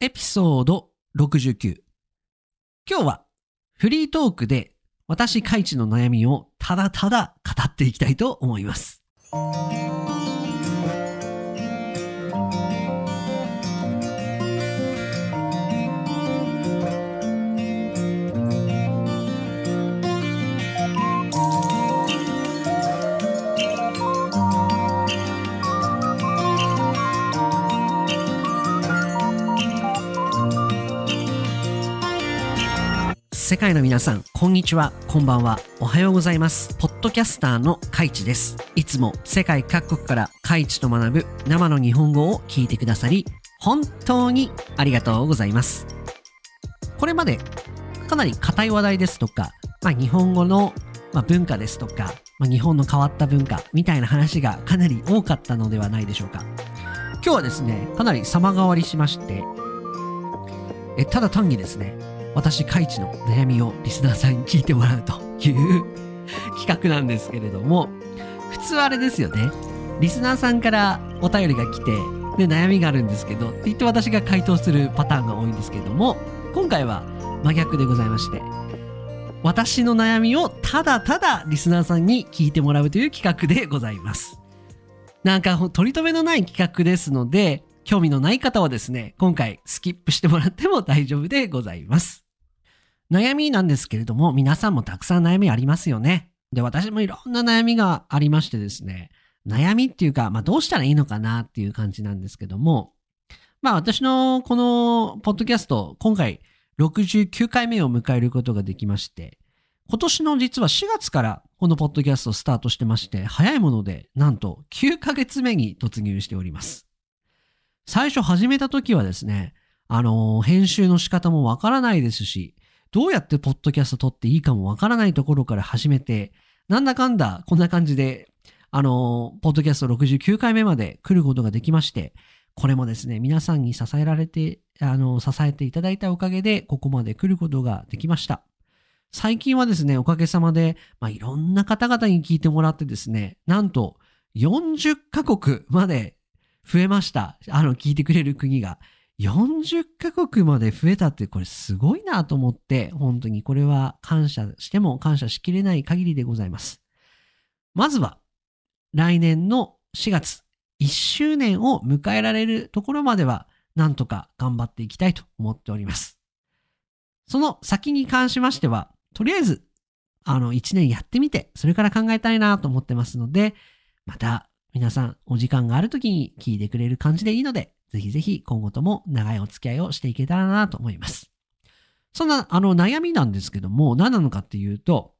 エピソード69今日はフリートークで私カイチの悩みをただただ語っていきたいと思います。世界の皆さん、こんにちは、こんばんは、おはようございます。ポッドキャスターのカイチです。いつも世界各国からカイチと学ぶ生の日本語を聞いてくださり、本当にありがとうございます。これまでかなり硬い話題ですとか、まあ、日本語の、まあ、文化ですとか、まあ、日本の変わった文化みたいな話がかなり多かったのではないでしょうか。今日はですね、かなり様変わりしまして、えただ単にですね、私、カイチの悩みをリスナーさんに聞いてもらうという企画なんですけれども、普通あれですよね。リスナーさんからお便りが来て、で、悩みがあるんですけど、って言って私が回答するパターンが多いんですけども、今回は真逆でございまして、私の悩みをただただリスナーさんに聞いてもらうという企画でございます。なんか、取り留めのない企画ですので、興味のない方はですね、今回スキップしてもらっても大丈夫でございます。悩みなんですけれども、皆さんもたくさん悩みありますよね。で、私もいろんな悩みがありましてですね、悩みっていうか、まあどうしたらいいのかなっていう感じなんですけども、まあ私のこのポッドキャスト、今回69回目を迎えることができまして、今年の実は4月からこのポッドキャストスタートしてまして、早いものでなんと9ヶ月目に突入しております。最初始めた時はですね、あの編集の仕方もわからないですし、どうやってポッドキャスト撮っていいかもわからないところから始めて、なんだかんだこんな感じで、あの、ポッドキャスト69回目まで来ることができまして、これもですね、皆さんに支えられて、あの、支えていただいたおかげで、ここまで来ることができました。最近はですね、おかげさまで、まあ、いろんな方々に聞いてもらってですね、なんと40カ国まで増えました。あの、聞いてくれる国が。40カ国まで増えたってこれすごいなと思って、本当にこれは感謝しても感謝しきれない限りでございます。まずは、来年の4月、1周年を迎えられるところまでは、なんとか頑張っていきたいと思っております。その先に関しましては、とりあえず、あの、1年やってみて、それから考えたいなと思ってますので、また、皆さん、お時間があるときに聞いてくれる感じでいいので、ぜひぜひ今後とも長いお付き合いをしていけたらなと思います。そんな、あの、悩みなんですけども、何なのかっていうと、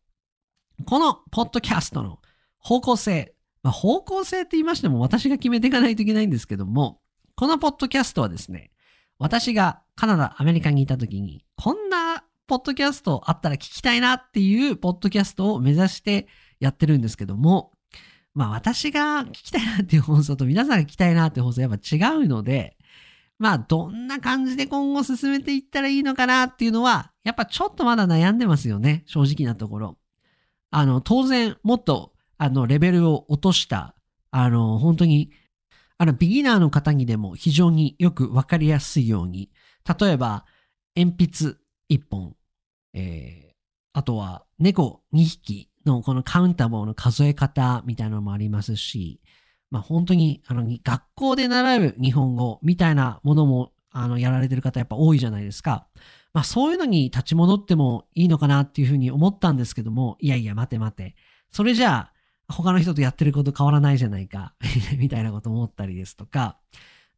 このポッドキャストの方向性、まあ、方向性って言いましても私が決めていかないといけないんですけども、このポッドキャストはですね、私がカナダ、アメリカにいた時に、こんなポッドキャストあったら聞きたいなっていうポッドキャストを目指してやってるんですけども、まあ私が聞きたいなっていう放送と皆さんが聞きたいなっていう放送やっぱ違うので、まあどんな感じで今後進めていったらいいのかなっていうのは、やっぱちょっとまだ悩んでますよね。正直なところ。あの、当然もっとあのレベルを落とした、あの、本当に、あの、ビギナーの方にでも非常によくわかりやすいように、例えば、鉛筆1本、えー、あとは猫2匹のこのカウンタ棒の数え方みたいなのもありますし、まあ本当にあの学校で習う日本語みたいなものもあのやられてる方やっぱ多いじゃないですか。まあそういうのに立ち戻ってもいいのかなっていうふうに思ったんですけども、いやいや待て待て。それじゃあ他の人とやってること変わらないじゃないか みたいなこと思ったりですとか、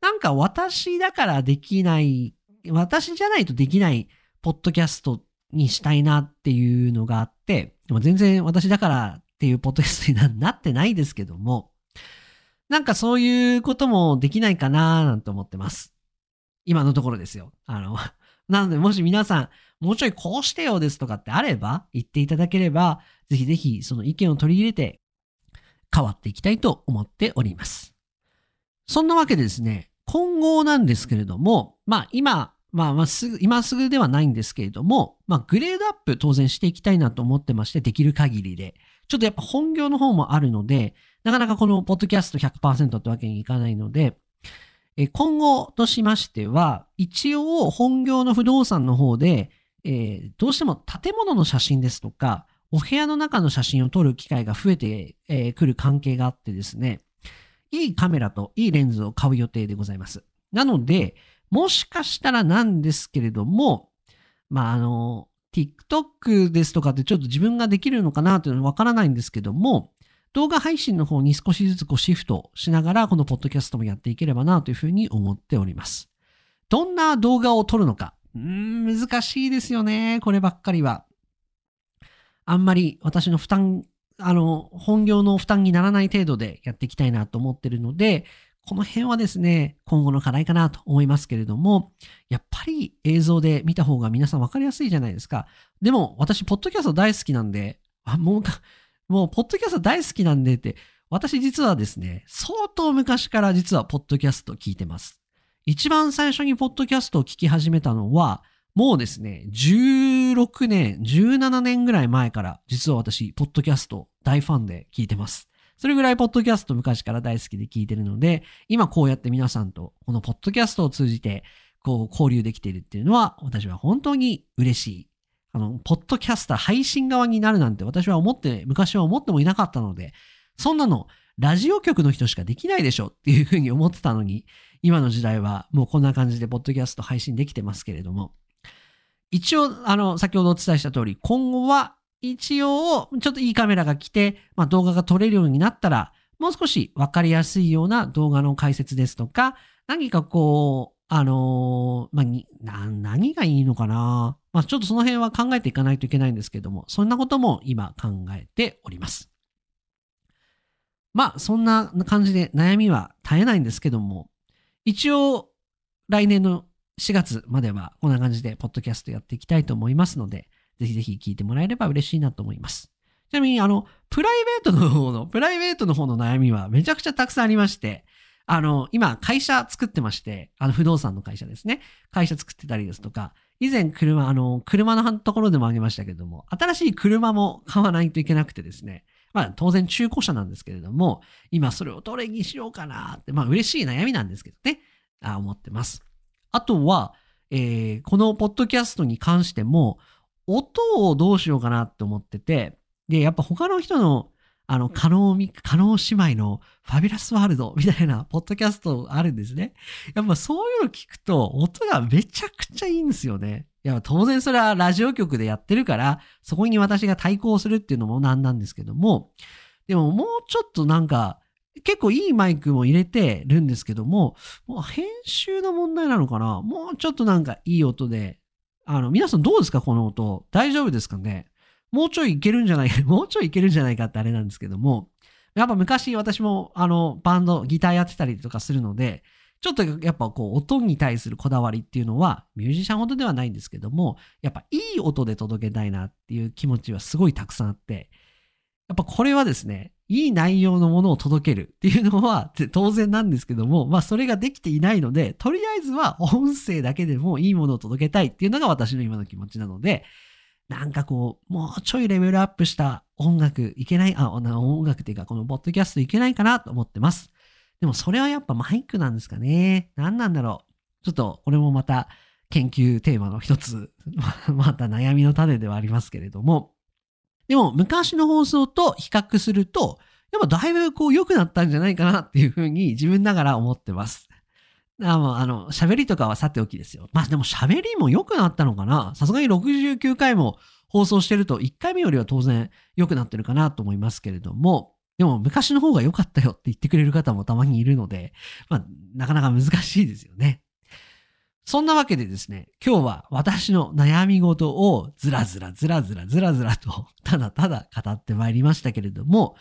なんか私だからできない、私じゃないとできないポッドキャストにしたいなっていうのがあって、でも全然私だからっていうポッドキャストになってないですけども、なんかそういうこともできないかななんて思ってます。今のところですよ。あの、なのでもし皆さん、もうちょいこうしてよですとかってあれば、言っていただければ、ぜひぜひその意見を取り入れて変わっていきたいと思っております。そんなわけでですね、今後なんですけれども、まあ今、まあまあすぐ、今すぐではないんですけれども、まあグレードアップ当然していきたいなと思ってまして、できる限りで。ちょっとやっぱ本業の方もあるので、なかなかこのポッドキャスト100%ってわけにいかないので、え今後としましては、一応本業の不動産の方で、えー、どうしても建物の写真ですとか、お部屋の中の写真を撮る機会が増えてく、えー、る関係があってですね、いいカメラといいレンズを買う予定でございます。なので、もしかしたらなんですけれども、まあ、あの、TikTok ですとかってちょっと自分ができるのかなというのはわからないんですけども、動画配信の方に少しずつこうシフトしながら、このポッドキャストもやっていければなというふうに思っております。どんな動画を撮るのか。うん、難しいですよね。こればっかりは。あんまり私の負担、あの、本業の負担にならない程度でやっていきたいなと思ってるので、この辺はですね、今後の課題かなと思いますけれども、やっぱり映像で見た方が皆さん分かりやすいじゃないですか。でも、私、ポッドキャスト大好きなんで、あ、もう、もう、ポッドキャスト大好きなんでって、私実はですね、相当昔から実はポッドキャスト聞いてます。一番最初にポッドキャストを聞き始めたのは、もうですね、16年、17年ぐらい前から、実は私、ポッドキャスト大ファンで聞いてます。それぐらいポッドキャスト昔から大好きで聞いてるので、今こうやって皆さんとこのポッドキャストを通じて、こう交流できているっていうのは、私は本当に嬉しい。あの、ポッドキャスター配信側になるなんて私は思って、昔は思ってもいなかったので、そんなの、ラジオ局の人しかできないでしょっていうふうに思ってたのに、今の時代はもうこんな感じでポッドキャスト配信できてますけれども、一応、あの、先ほどお伝えした通り、今後は一応、ちょっといいカメラが来て、まあ、動画が撮れるようになったら、もう少しわかりやすいような動画の解説ですとか、何かこう、あのー、まあ、に、な、何がいいのかな？まあ、ちょっとその辺は考えていかないといけないんですけども、そんなことも今考えております。まあ、そんな感じで悩みは絶えないんですけども、一応、来年の4月まではこんな感じでポッドキャストやっていきたいと思いますので、ぜひぜひ聞いてもらえれば嬉しいなと思います。ちなみに、あの、プライベートの方の、プライベートの方の悩みはめちゃくちゃたくさんありまして、あの、今、会社作ってまして、あの、不動産の会社ですね。会社作ってたりですとか、以前車、あの、車のところでもあげましたけども、新しい車も買わないといけなくてですね。まあ、当然中古車なんですけれども、今それをどれにしようかなって、まあ、嬉しい悩みなんですけどね。あ思ってます。あとは、えー、このポッドキャストに関しても、音をどうしようかなって思ってて、で、やっぱ他の人の、あの、可能、可能姉妹のファビュラスワールド みたいなポッドキャストあるんですね。やっぱそういうの聞くと音がめちゃくちゃいいんですよね。いや、当然それはラジオ局でやってるから、そこに私が対抗するっていうのもなんなんですけども、でももうちょっとなんか、結構いいマイクも入れてるんですけども、もう編集の問題なのかな？もうちょっとなんかいい音であの、皆さんどうですか？この音。大丈夫ですかね？もうちょいいけるんじゃないか、もうちょいいけるんじゃないかってあれなんですけども、やっぱ昔私もあの、バンド、ギターやってたりとかするので、ちょっとやっぱこう、音に対するこだわりっていうのは、ミュージシャンほどではないんですけども、やっぱいい音で届けたいなっていう気持ちはすごいたくさんあって、やっぱこれはですね、いい内容のものを届けるっていうのは当然なんですけども、まあそれができていないので、とりあえずは音声だけでもいいものを届けたいっていうのが私の今の気持ちなので、なんかこう、もうちょいレベルアップした音楽いけない、あ、音楽っていうかこのポッドキャストいけないかなと思ってます。でもそれはやっぱマイクなんですかね。何なんだろう。ちょっとこれもまた研究テーマの一つ、また悩みの種ではありますけれども、でも、昔の放送と比較すると、やっぱだいぶこう良くなったんじゃないかなっていうふうに自分ながら思ってます。あの、あの、喋りとかはさておきですよ。まあでも喋りも良くなったのかな？さすがに69回も放送してると1回目よりは当然良くなってるかなと思いますけれども、でも昔の方が良かったよって言ってくれる方もたまにいるので、まあなかなか難しいですよね。そんなわけでですね、今日は私の悩み事をずらずらずらずらずらずらとただただ語ってまいりましたけれども、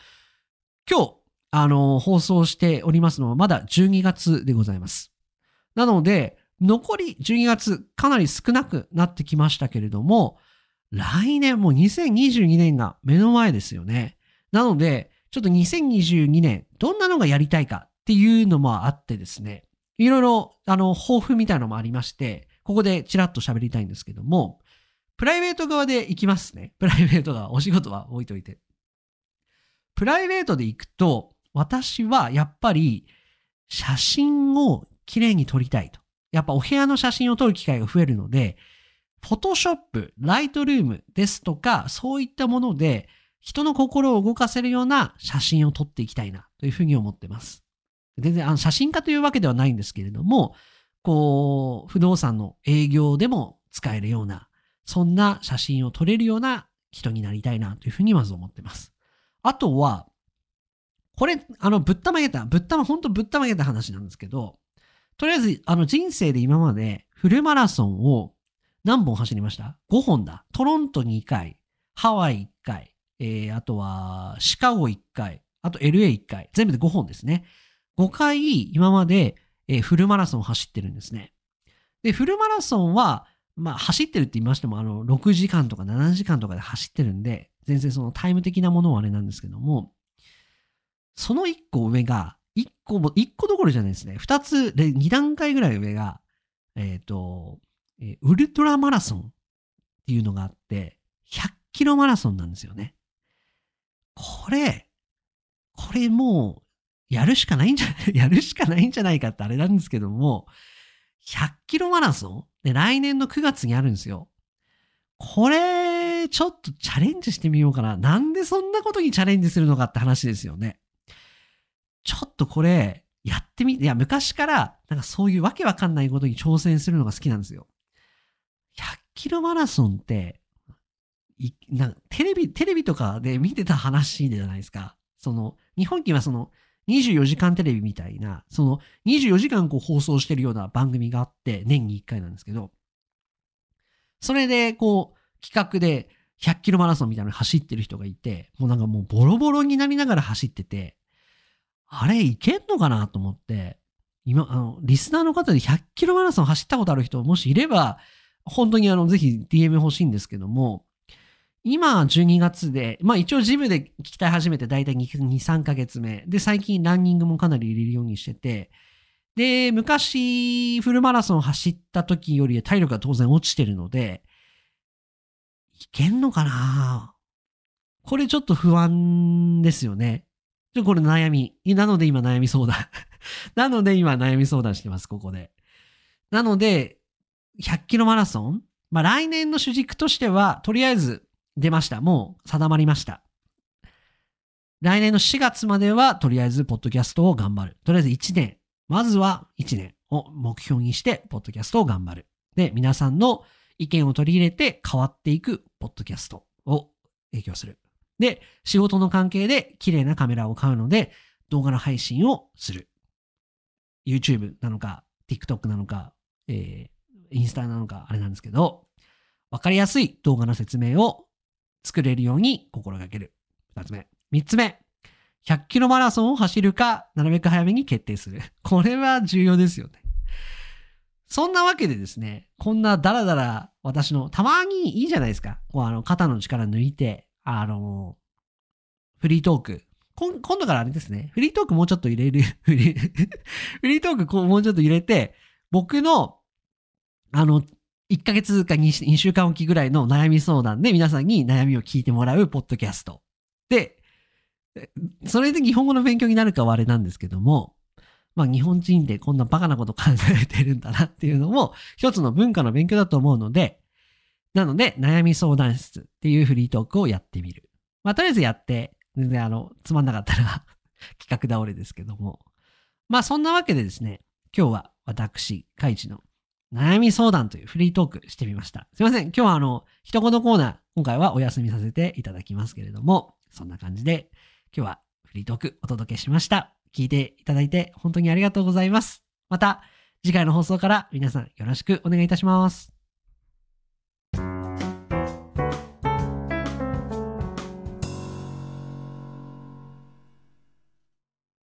今日、あの、放送しておりますのはまだ12月でございます。なので、残り12月かなり少なくなってきましたけれども、来年もう2022年が目の前ですよね。なので、ちょっと2022年どんなのがやりたいかっていうのもあってですね、いろいろ、あの、抱負みたいなのもありまして、ここでちらっと喋りたいんですけども、プライベート側で行きますね。プライベート側、お仕事は置いといて。プライベートで行くと、私はやっぱり写真を綺麗に撮りたいと。やっぱお部屋の写真を撮る機会が増えるので、フォトショップ、ライトルームですとか、そういったもので人の心を動かせるような写真を撮っていきたいなというふうに思ってます。全然あの写真家というわけではないんですけれども、こう、不動産の営業でも使えるような、そんな写真を撮れるような人になりたいなというふうにまず思ってます。あとは、これ、あの、ぶったまげた、ぶったま、ほんとぶったまげた話なんですけど、とりあえず、あの、人生で今までフルマラソンを何本走りました ?5 本だ。トロント2回、ハワイ1回、えー、あとは、シカゴ1回、あと LA1 回、全部で5本ですね。5回今まで、えー、フルマラソンを走ってるんですね。で、フルマラソンは、まあ、走ってるって言いましても、あの、6時間とか7時間とかで走ってるんで、全然そのタイム的なものはあれなんですけども、その1個上が、1個も、1個どころじゃないですね。2つ、で、2段階ぐらい上が、えっ、ー、と、え、ウルトラマラソンっていうのがあって、100キロマラソンなんですよね。これ、これもう、やるしかないんじゃ、やるしかないんじゃないかってあれなんですけども、100キロマラソンで、来年の9月にあるんですよ。これ、ちょっとチャレンジしてみようかな。なんでそんなことにチャレンジするのかって話ですよね。ちょっとこれ、やってみ、いや、昔から、なんかそういうわけわかんないことに挑戦するのが好きなんですよ。100キロマラソンって、いなテレビ、テレビとかで見てた話じゃないですか。その、日本にはその、24時間テレビみたいな、その24時間こう放送してるような番組があって、年に1回なんですけど、それでこう企画で100キロマラソンみたいなの走ってる人がいて、もうなんかもうボロボロになりながら走ってて、あれいけんのかなと思って、今、あの、リスナーの方で100キロマラソン走ったことある人もしいれば、本当にあの、ぜひ DM 欲しいんですけども、今12月で、まあ一応ジムで鍛え始めてだいたい2、3ヶ月目。で、最近ランニングもかなり入れるようにしてて、で、昔フルマラソン走った時より体力が当然落ちてるので、いけんのかな？これちょっと不安ですよね。ちょ、これ悩み。なので今悩み相談。なので今悩み相談してます、ここで。なので、100キロマラソン？まあ来年の主軸としては、とりあえず出ました。もう定まりました。来年の4月までは、とりあえず、ポッドキャストを頑張る。とりあえず1年。まずは1年を目標にして、ポッドキャストを頑張る。で、皆さんの意見を取り入れて変わっていくポッドキャストを影響する。で、仕事の関係で綺麗なカメラを買うので、動画の配信をする。YouTube なのか、TikTok なのか、えー、インスタなのか、あれなんですけど、わかりやすい動画の説明を作れるように心がける。二つ目。三つ目。100キロマラソンを走るか、なるべく早めに決定する。これは重要ですよね。そんなわけでですね、こんなダラダラ私の、たまにいいじゃないですか。こうあの、肩の力抜いて、あの、フリートーク。今度からあれですね、フリートークもうちょっと入れる、フリートークこうもうちょっと入れて、僕の、あの、1ヶ月か 2, 2週間おきぐらいの悩み相談で皆さんに悩みを聞いてもらうポッドキャスト。で、それで日本語の勉強になるかはあれなんですけども、まあ日本人でこんなバカなこと考えてるんだなっていうのも一つの文化の勉強だと思うので、なので悩み相談室っていうフリートークをやってみる。まあとりあえずやって、全然あの、つまんなかったら 企画倒れですけども。まあそんなわけでですね、今日は私、カイチの悩み相談というフリートークしてみました。すいません。今日はあの、一言コーナー、今回はお休みさせていただきますけれども、そんな感じで、今日はフリートークお届けしました。聞いていただいて本当にありがとうございます。また、次回の放送から皆さんよろしくお願いいたします。